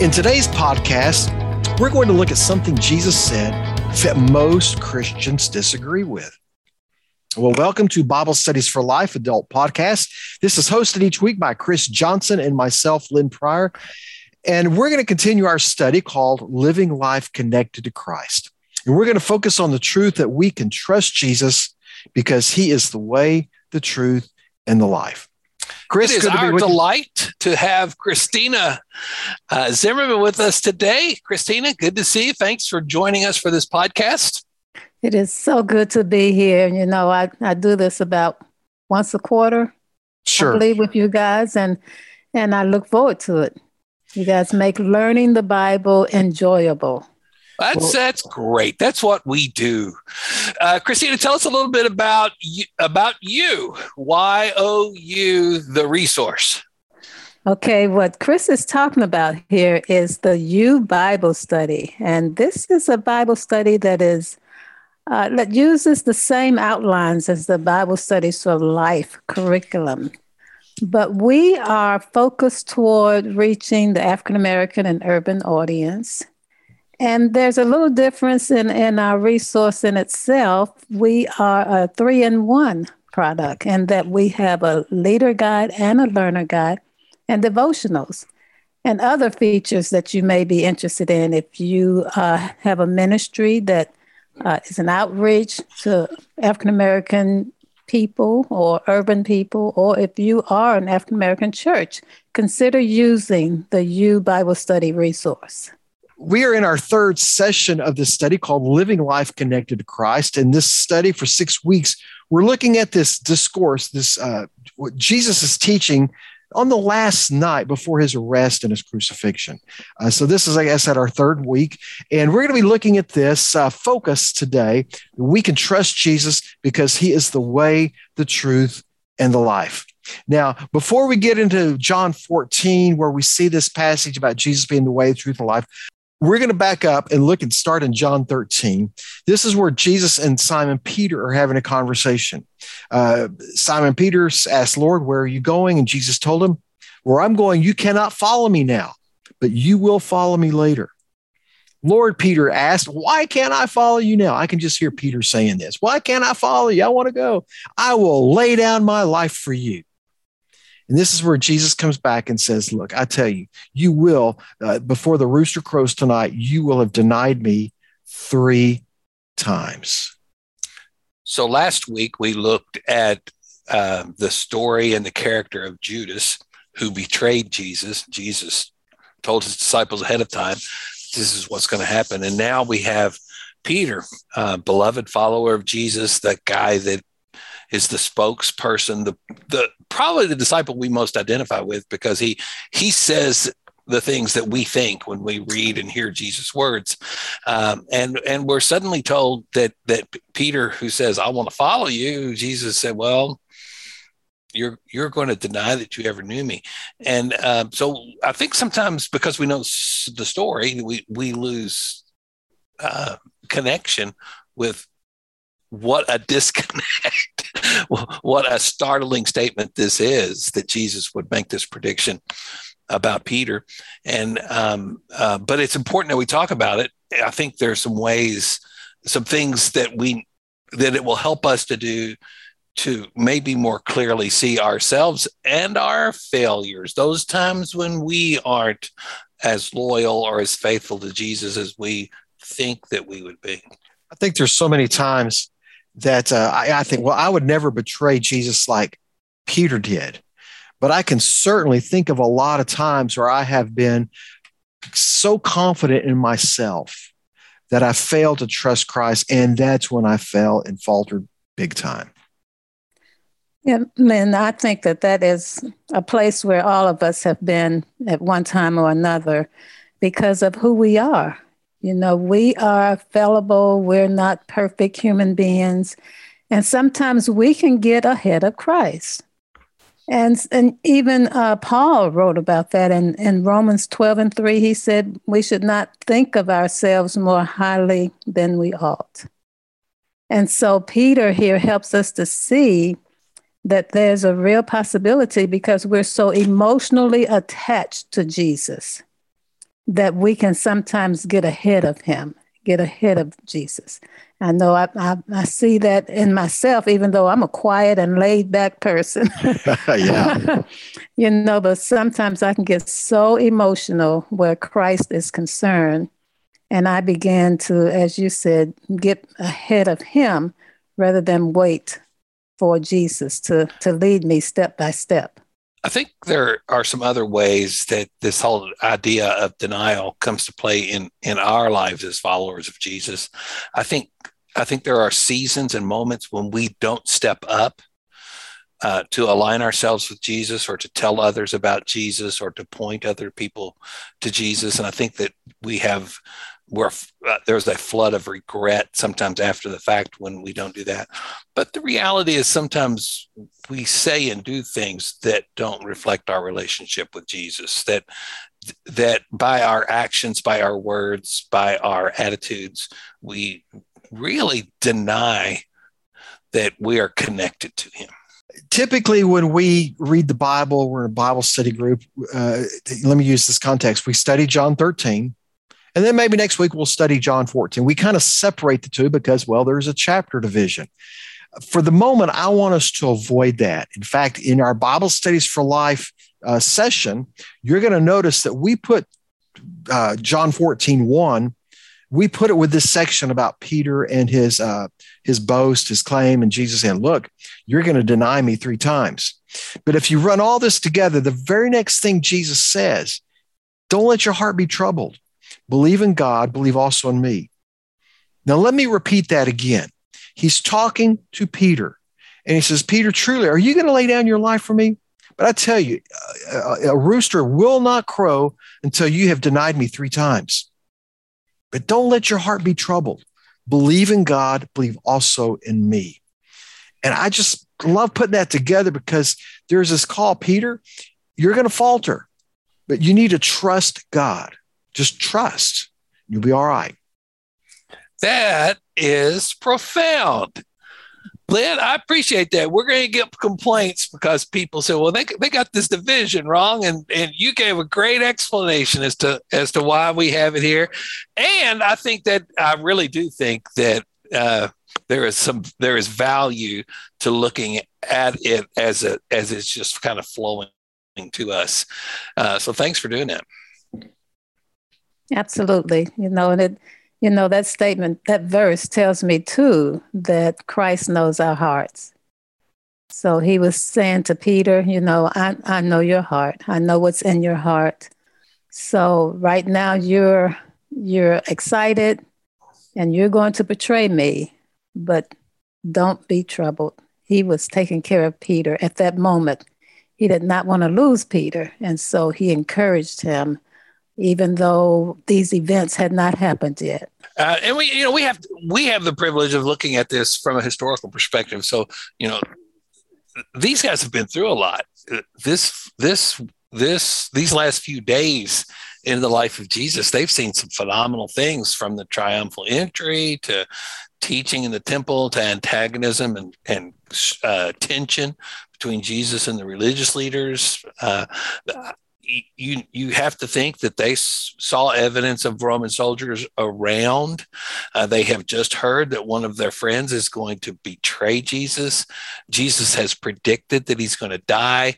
In today's podcast, we're going to look at something Jesus said that most Christians disagree with. Well, welcome to Bible Studies for Life Adult Podcast. This is hosted each week by Chris Johnson and myself, Lynn Pryor. And we're going to continue our study called Living Life Connected to Christ. And we're going to focus on the truth that we can trust Jesus because he is the way, the truth, and the life. Chris, it is our delight you. to have Christina uh, Zimmerman with us today. Christina, good to see you. Thanks for joining us for this podcast. It is so good to be here. You know, I, I do this about once a quarter. Sure. I believe with you guys and and I look forward to it. You guys make learning the Bible enjoyable. That's well, that's great. That's what we do. Uh, Christina, tell us a little bit about you, about you. Y O YOU, the resource. Okay, what Chris is talking about here is the U Bible study, and this is a Bible study that is uh, that uses the same outlines as the Bible Studies for Life curriculum. But we are focused toward reaching the African American and urban audience. And there's a little difference in, in our resource in itself. We are a three in one product, and that we have a leader guide and a learner guide and devotionals and other features that you may be interested in. If you uh, have a ministry that uh, is an outreach to African American people or urban people, or if you are an African American church, consider using the YOU Bible Study resource. We are in our third session of this study called Living Life Connected to Christ. In this study for six weeks, we're looking at this discourse, this uh, what Jesus is teaching on the last night before his arrest and his crucifixion. Uh, so this is, I guess, at our third week, and we're going to be looking at this uh, focus today. We can trust Jesus because he is the way, the truth, and the life. Now, before we get into John 14, where we see this passage about Jesus being the way, the truth, and life, we're going to back up and look and start in John 13. This is where Jesus and Simon Peter are having a conversation. Uh, Simon Peter asked, Lord, where are you going? And Jesus told him, Where I'm going, you cannot follow me now, but you will follow me later. Lord, Peter asked, Why can't I follow you now? I can just hear Peter saying this. Why can't I follow you? I want to go. I will lay down my life for you. And this is where Jesus comes back and says, Look, I tell you, you will, uh, before the rooster crows tonight, you will have denied me three times. So last week we looked at uh, the story and the character of Judas, who betrayed Jesus. Jesus told his disciples ahead of time, this is what's going to happen. And now we have Peter, uh, beloved follower of Jesus, the guy that is the spokesperson, the the probably the disciple we most identify with because he he says the things that we think when we read and hear Jesus' words, um, and and we're suddenly told that that Peter, who says, "I want to follow you," Jesus said, "Well." You're you're going to deny that you ever knew me, and um, so I think sometimes because we know the story, we we lose uh, connection with what a disconnect what a startling statement this is that jesus would make this prediction about peter. And um, uh, but it's important that we talk about it. I think there's some ways some things that we that it will help us to do to maybe more clearly see ourselves and our failures those times when we aren't as loyal or as faithful to jesus as we think that we would be. I think there's so many times that uh, I, I think, well, I would never betray Jesus like Peter did. But I can certainly think of a lot of times where I have been so confident in myself that I failed to trust Christ. And that's when I fell and faltered big time. Yeah, Lynn, I think that that is a place where all of us have been at one time or another because of who we are. You know, we are fallible, we're not perfect human beings. And sometimes we can get ahead of Christ. And, and even uh, Paul wrote about that in, in Romans 12 and 3. He said, We should not think of ourselves more highly than we ought. And so Peter here helps us to see that there's a real possibility because we're so emotionally attached to Jesus that we can sometimes get ahead of him, get ahead of Jesus. I know I, I, I, see that in myself, even though I'm a quiet and laid back person. yeah. you know, but sometimes I can get so emotional where Christ is concerned. And I began to, as you said, get ahead of him rather than wait for Jesus to, to lead me step by step. I think there are some other ways that this whole idea of denial comes to play in in our lives as followers of Jesus. I think I think there are seasons and moments when we don't step up uh, to align ourselves with Jesus or to tell others about Jesus or to point other people to Jesus. And I think that we have where uh, there's a flood of regret sometimes after the fact when we don't do that. But the reality is sometimes we say and do things that don't reflect our relationship with Jesus. That that by our actions, by our words, by our attitudes, we really deny that we are connected to Him typically when we read the bible we're in a bible study group uh, let me use this context we study john 13 and then maybe next week we'll study John 14. We kind of separate the two because, well, there's a chapter division. For the moment, I want us to avoid that. In fact, in our Bible Studies for Life uh, session, you're going to notice that we put uh, John 14, 1, we put it with this section about Peter and his uh, his boast, his claim, and Jesus saying, "Look, you're going to deny me three times." But if you run all this together, the very next thing Jesus says, "Don't let your heart be troubled. Believe in God, believe also in me. Now, let me repeat that again. He's talking to Peter, and he says, Peter, truly, are you going to lay down your life for me? But I tell you, a, rooster will not crow until you have denied me three times. But don't let your heart be troubled. Believe in God, believe also in me. And I just love putting that together because there's this call, Peter, you're going to falter, but you need to trust God. Just trust. You'll be all right. That is profound. Lynn, I appreciate that. We're going to get complaints because people say, "Well, they, they got this division wrong," and and you gave a great explanation as to as to why we have it here. And I think that I really do think that uh, there is some there is value to looking at it as a as it's just kind of flowing to us. Uh, so thanks for doing that. Absolutely. You know, and it, you know, that statement, that verse tells me too that Christ knows our hearts. So he was saying to Peter, you know, I, I know your heart. I know what's in your heart. So right now you're you're excited and you're going to betray me, but don't be troubled. He was taking care of Peter at that moment. He did not want to lose Peter. And so he encouraged him even though these events had not happened yet. Uh, and we, you know, we have we have the privilege of looking at this from a historical perspective. So, you know, these guys have been through a lot. This, this, this, these last few days in the life of Jesus, they've seen some phenomenal things from the triumphal entry to teaching in the temple to antagonism and and uh, tension between Jesus and the religious leaders. Uh, you you have to think that they saw evidence of Roman soldiers around. Uh, they have just heard that one of their friends is going to betray Jesus. Jesus has predicted that he's going to die.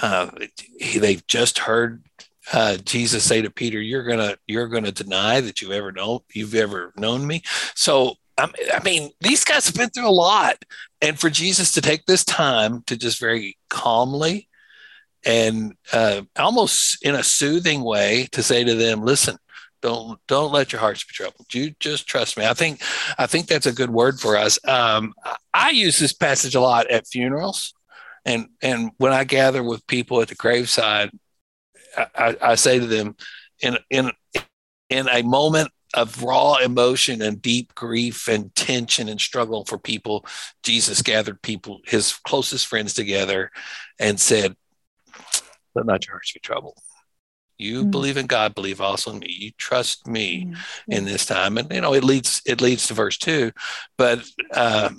Uh, he, they've just heard uh, Jesus say to Peter, "You're gonna you're gonna deny that you ever know you've ever known me." So I mean, these guys have been through a lot, and for Jesus to take this time to just very calmly and uh, almost in a soothing way to say to them, listen, don't don't let your hearts be troubled. You just trust me. I think I think that's a good word for us. Um, I use this passage a lot at funerals, and and when I gather with people at the graveside, I, I say to them, in in in a moment of raw emotion and deep grief and tension and struggle for people, Jesus gathered people, his closest friends together, and said, let not your hearts be troubled. You mm-hmm. believe in God, believe also in me. You trust me mm-hmm. in this time, and you know it leads it leads to verse two. But uh,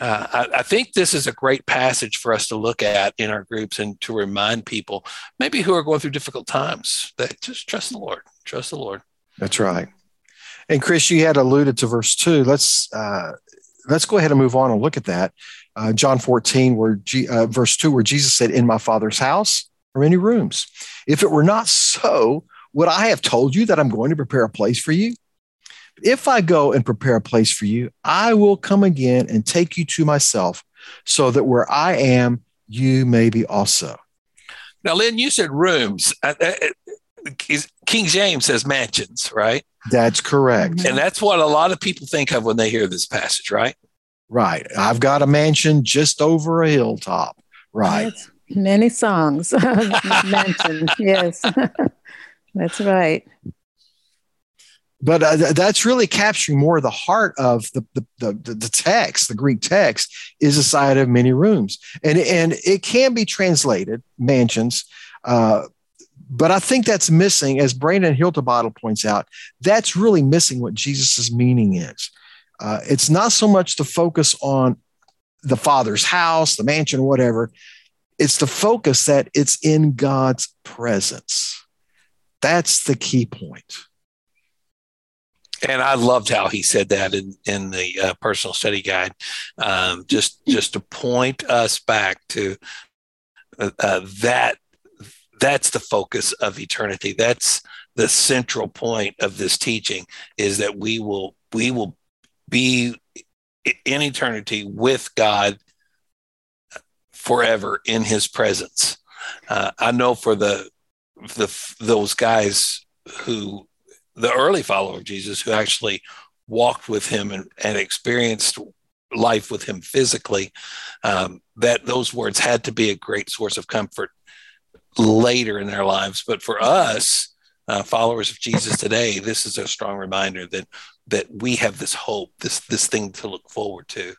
Uh, I, I, think this is a great passage for us to look at in our groups and to remind people, maybe who are going through difficult times, that just trust the Lord. Trust the Lord. That's right. And Chris, you had alluded to verse two. Let's uh, let's go ahead and move on and look at that. Uh, John 14, where G, uh, verse 2, where Jesus said, In my Father's house are many rooms. If it were not so, would I have told you that I'm going to prepare a place for you? If I go and prepare a place for you, I will come again and take you to myself, so that where I am, you may be also. Now, Lynn, you said rooms. Uh, uh, King James says mansions, right? That's correct. And that's what a lot of people think of when they hear this passage, right? Right. I've got a mansion just over a hilltop. Right. That's many songs mentioned. yes. that's right. But uh, that's really capturing more of the heart of the, the, the, the text, the Greek text is a side of many rooms. And, and it can be translated, mansions, uh, but I think that's missing, as Brandon Hiltibidal points out, that's really missing what Jesus' meaning is. Uh, it's not so much the focus on the Father's house, the mansion, whatever. It's the focus that it's in God's presence. That's the key point. And I loved how he said that in in the uh, personal study guide, um, just just to point us back to uh, uh that that's the focus of eternity that's the central point of this teaching is that we will we will be in eternity with god forever in his presence uh, i know for the the those guys who the early follower of jesus who actually walked with him and, and experienced life with him physically um, that those words had to be a great source of comfort later in their lives. But for us, uh, followers of Jesus today, this is a strong reminder that that we have this hope, this this thing to look forward to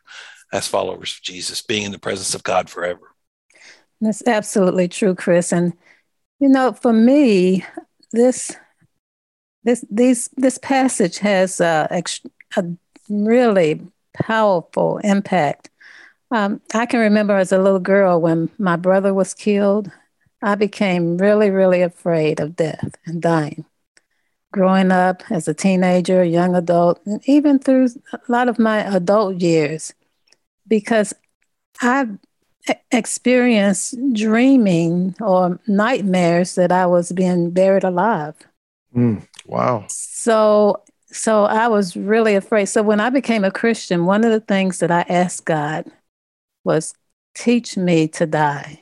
as followers of Jesus, being in the presence of God forever. That's absolutely true, Chris. And you know, for me, this this these this passage has a, a really powerful impact. Um, I can remember as a little girl when my brother was killed I became really, really afraid of death and dying. Growing up as a teenager, young adult, and even through a lot of my adult years, because I've experienced dreaming or nightmares that I was being buried alive. Mm, wow. So so I was really afraid. So when I became a Christian, one of the things that I asked God was teach me to die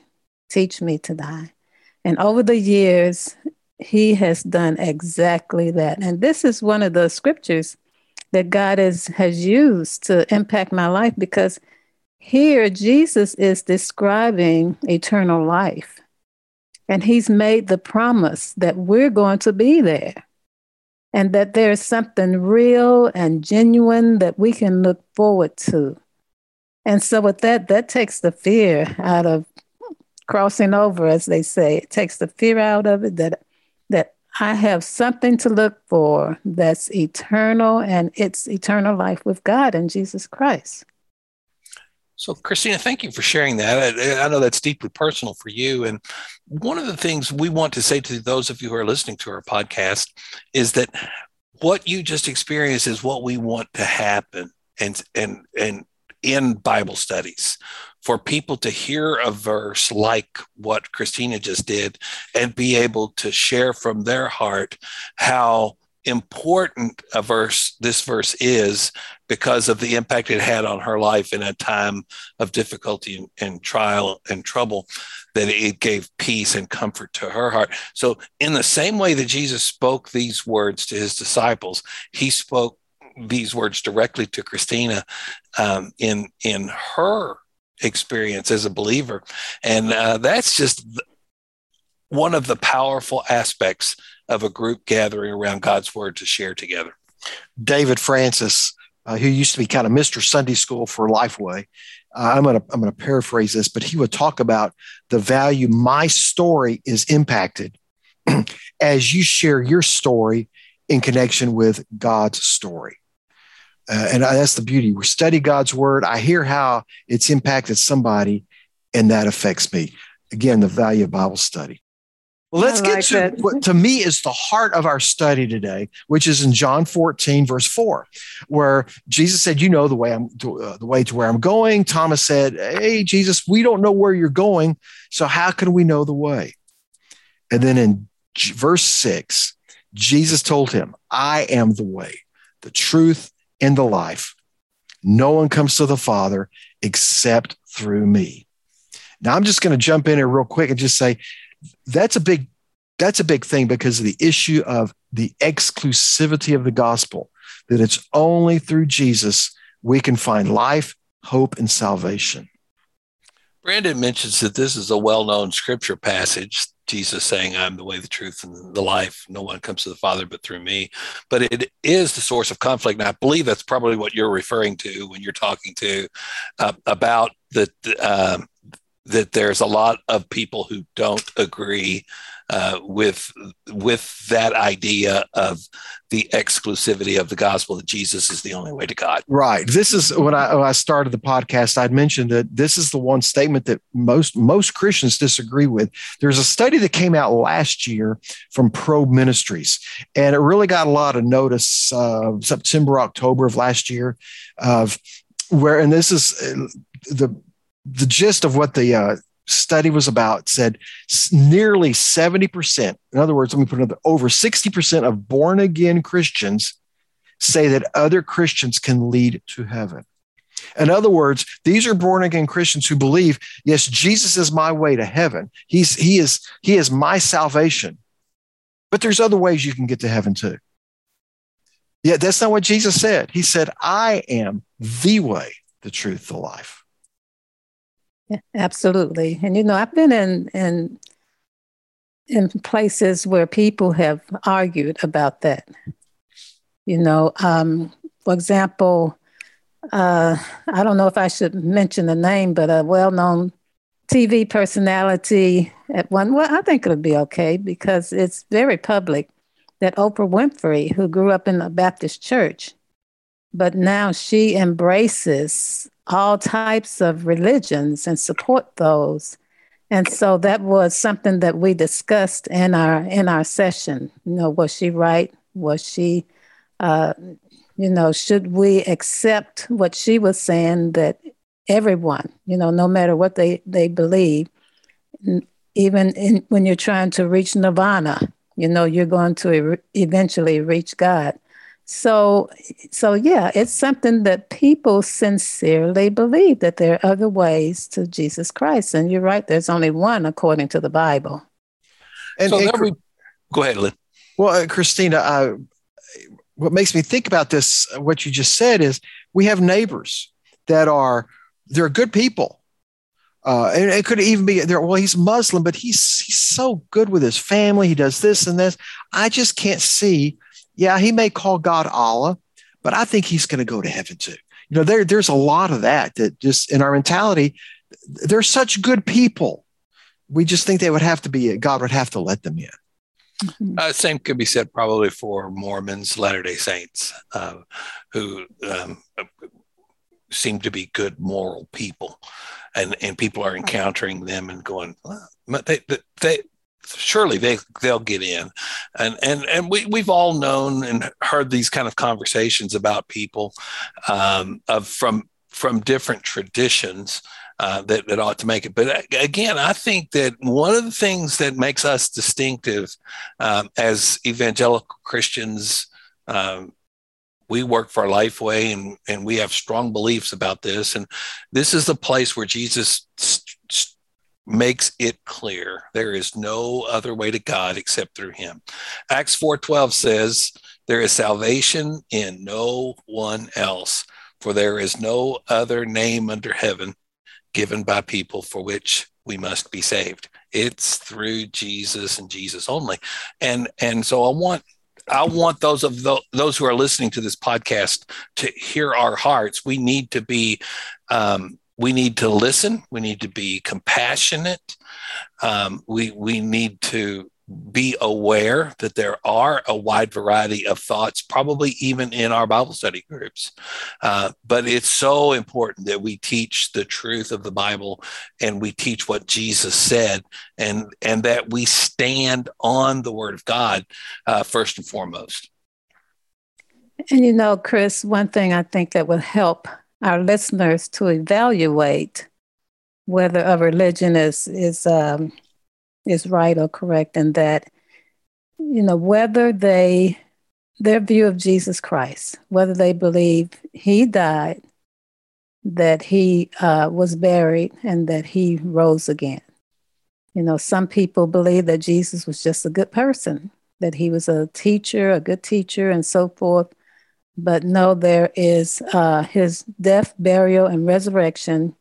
teach me to die. And over the years, he has done exactly that. And this is one of the scriptures that God has, has used to impact my life because here Jesus is describing eternal life. And he's made the promise that we're going to be there and that there's something real and genuine that we can look forward to. And so, with that, that takes the fear out of crossing over, as they say. It takes the fear out of it that I have something to look for that's eternal, and it's eternal life with God and Jesus Christ. So, Christina, thank you for sharing that. I, I, know that's deeply personal for you. And one of the things we want to say to those of you who are listening to our podcast is that what you just experienced is what we want to happen and and and in Bible studies for people to hear a verse like what Christina just did and be able to share from their heart how important a verse this verse is because of the impact it had on her life in a time of difficulty and, trial and trouble that it gave peace and comfort to her heart. So in the same way that jesus spoke these words to his disciples he spoke these words directly to christina um, in in her experience as a believer. And uh, that's just one of the powerful aspects of a group gathering around God's word to share together. David Francis, uh, who used to be kind of Mr. Sunday School for Lifeway, uh, I'm going to I'm going to paraphrase this, but he would talk about the value my story is impacted as you share your story in connection with God's story. Uh, and I, that's the beauty. We study God's word. I hear how it's impacted somebody, and that affects me. Again, the value of Bible study. Well, let's like get to that. what to me is the heart of our study today, which is in John 14, verse 4, where Jesus said, You know the way I'm to, uh, the way to where I'm going. Thomas said, Hey, Jesus, we don't know where you're going. So how can we know the way? And then in verse 6, Jesus told him, I am the way, the truth, and the life. No one comes to the Father except through me. Now, I'm just going to jump in here real quick and just say, that's a big that's a big thing because of the issue of the exclusivity of the gospel that it's only through Jesus we can find life, hope, and salvation. Brandon mentions that this is a well known scripture passage. Jesus saying, I'm the way, the truth, and the life. No one comes to the Father but through me. But it is the source of conflict. And I believe that's probably what you're referring to when you're talking to uh, about that, um, that there's a lot of people who don't agree uh, with with that idea of the exclusivity of the gospel that Jesus is the only way to God. Right. This is when I, when I started the podcast. I'd mentioned that this is the one statement that most most Christians disagree with. There's a study that came out last year from Probe Ministries, and it really got a lot of notice. Uh, September October of last year, of where and this is uh, the the gist of what the uh, study was about said nearly 70%, in other words, let me put another over 60% of born again Christians say that other Christians can lead to heaven. In other words, these are born again Christians who believe, yes, Jesus is my way to heaven. He's he is he is my salvation. But there's other ways you can get to heaven too. Yeah, that's not what Jesus said. He said, I am the way, the truth, the life. Absolutely. And you know, I've been in in in places where people have argued about that. You know, um, for example, uh, I don't know if I should mention the name, but a well-known TV personality at one. Well, I think it'll be okay because it's very public that Oprah Winfrey, who grew up in a Baptist church, but now she embraces all types of religions and support those. And so that was something that we discussed in our in our session. You know, was she right? Was she, uh, you know, should we accept what she was saying that everyone, you know, no matter what they they believe, even in, when you're trying to reach nirvana, you know, you're going to eventually reach God. So, so yeah, it's something that people sincerely believe that there are other ways to Jesus Christ, and you're right. There's only one according to the Bible. And, so and we, go ahead, Lynn. Well, uh, Christina, uh, what makes me think about this, uh, what you just said, is we have neighbors that are they're good people. Uh, and it could even be there. Well, he's Muslim, but he's he's so good with his family. He does this and this. I just can't see yeah, he may call God Allah, but I think he's going to go to heaven too. You know, there, there's a lot of that that just in our mentality, they're such good people. We just think they would have to be, God would have to let them in. Mm-hmm. Uh, same could be said probably for Mormons, Latter day Saints, uh, who um, seem to be good moral people. And, and people are encountering them and going, well, they, they, surely they they'll get in and and and we we've all known and heard these kind of conversations about people um, of from from different traditions uh, that, that ought to make it. But again, I think that one of the things that makes us distinctive um, as evangelical Christians, um, we work for Lifeway and, and we have strong beliefs about this. And this is the place where Jesus makes it clear there is no other way to God except through him. Acts 4:12 says there is salvation in no one else for there is no other name under heaven given by people for which we must be saved. It's through Jesus and Jesus only. And and so I want I want those of the, those who are listening to this podcast to hear our hearts. We need to be um, we need to listen. We need to be compassionate. Um, we we need to be aware that there are a wide variety of thoughts, probably even in our Bible study groups. Uh, but it's so important that we teach the truth of the Bible and we teach what Jesus said, and and that we stand on the Word of God uh, first and foremost. And you know, Chris, one thing I think that will help our listeners to evaluate whether a religion is is um, is right or correct, and that you know whether they their view of Jesus Christ, whether they believe he died, that he uh, was buried, and that he rose again. You know, some people believe that Jesus was just a good person, that he was a teacher, a good teacher, and so forth. But no, there is uh, his death, burial, and resurrection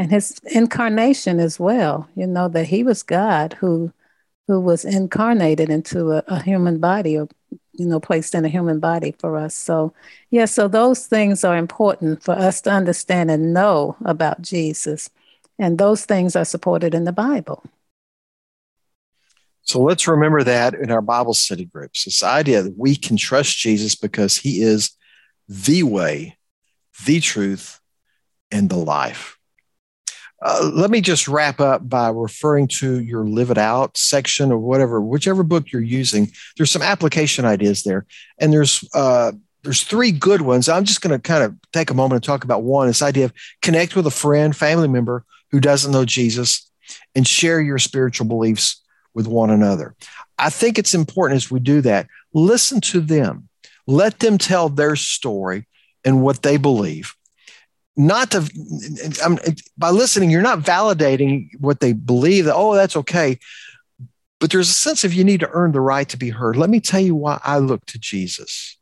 and his incarnation as well. You know that he was god who who was incarnated into a, a, human body or you know placed in a human body for us. So yeah so those things are important for us to understand and know about jesus. And those things are supported in the bible. So let's remember that in our bible study groups. This idea that we can trust jesus because he is the way the truth and the life. Uh, let me just wrap up by referring to your live it out section or whatever whichever book you're using. There's some application ideas there and there's uh, there's three good ones. I'm just going to kind of take a moment and talk about one. This idea of connect with a friend family member who doesn't know jesus and share your spiritual beliefs with one another. I think it's important as we do that listen to them let them tell their story and what they believe. Not to I'm, by listening you're not validating what they believe that oh that's okay. But there's a sense of you need to earn the right to be heard. Let me tell you why i look to jesus.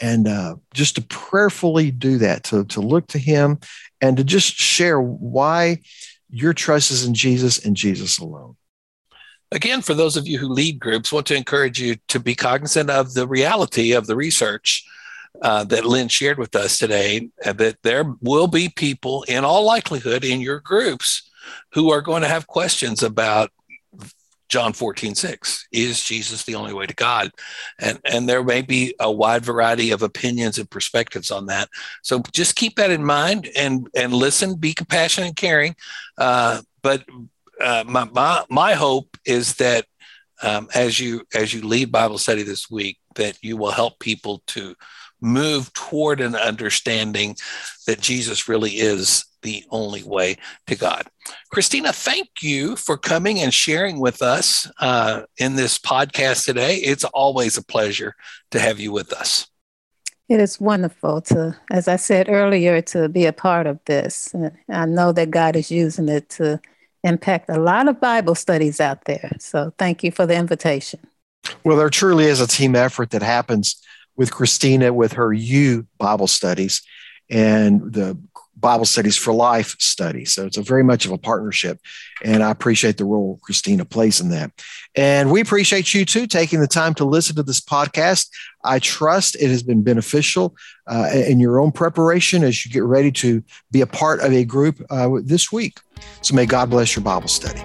And uh, just to prayerfully do that to, to look to him and to just share why your trust is in jesus and jesus alone again for those of you who lead groups want to encourage you to be cognizant of the reality of the research uh, that Lynn shared with us today uh, that there will be people, in all likelihood, in your groups who are going to have questions about John 14, 6. Is Jesus the only way to God? And, and there may be a wide variety of opinions and perspectives on that. So just keep that in mind and, and listen, be compassionate and caring. Uh, but uh, my, my, my hope is that um, as you as you lead Bible study this week, that you will help people to move toward an understanding that Jesus really is the only way to God. Christina, thank you for coming and sharing with us uh, in this podcast today. It's always a pleasure to have you with us. It is wonderful to, as I said earlier, to be a part of this. I know that God is using it to impact a lot of Bible studies out there. So thank you for the invitation. Well, there truly is a team effort that happens with Christina with her You Bible studies and the Bible Studies for Life study. So it's a very much of a partnership. And I appreciate the role Christina plays in that. And we appreciate you too taking the time to listen to this podcast. I trust it has been beneficial uh, in your own preparation as you get ready to be a part of a group uh, this week. So may God bless your Bible study.